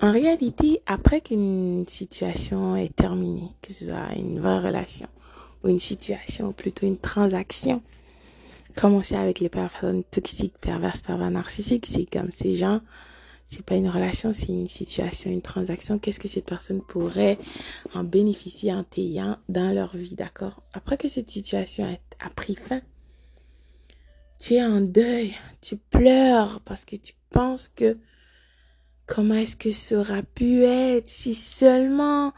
En réalité, après qu'une situation est terminée, que ce soit une vraie relation ou une situation, ou plutôt une transaction, comme on sait avec les personnes toxiques, perverses, pervers, narcissiques, c'est comme ces gens, c'est pas une relation, c'est une situation, une transaction. Qu'est-ce que cette personne pourrait en bénéficier en t'ayant dans leur vie, d'accord? Après que cette situation a pris fin, tu es en deuil, tu pleures parce que tu penses que comment est-ce que ça aura pu être si seulement?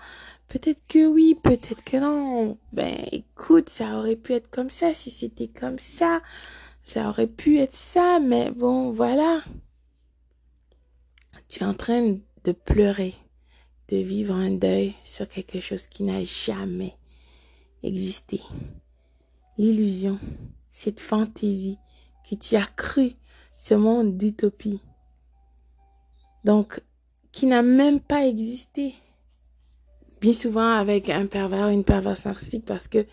Peut-être que oui, peut-être que non. Ben écoute, ça aurait pu être comme ça si c'était comme ça. Ça aurait pu être ça, mais bon, voilà. Tu es en train de pleurer, de vivre un deuil sur quelque chose qui n'a jamais existé. L'illusion, cette fantaisie que tu as cru, ce monde d'utopie. Donc, qui n'a même pas existé. Bien souvent avec un pervers, une perverse narcissique, parce que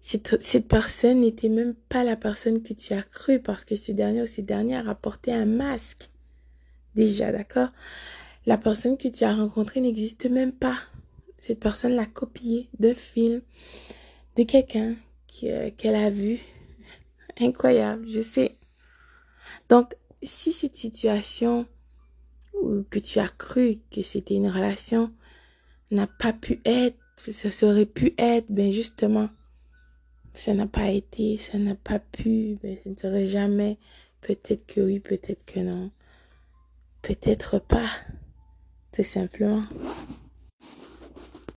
cette, cette personne n'était même pas la personne que tu as cru, parce que ce dernier ou cette dernière a porté un masque. Déjà, d'accord? La personne que tu as rencontrée n'existe même pas. Cette personne l'a copié d'un film, de quelqu'un qu'elle a vu. Incroyable, je sais. Donc, si cette situation ou que tu as cru que c'était une relation n'a pas pu être, ça aurait pu être, ben justement, ça n'a pas été, ça n'a pas pu, ben ça ne serait jamais, peut-être que oui, peut-être que non, peut-être pas, tout simplement.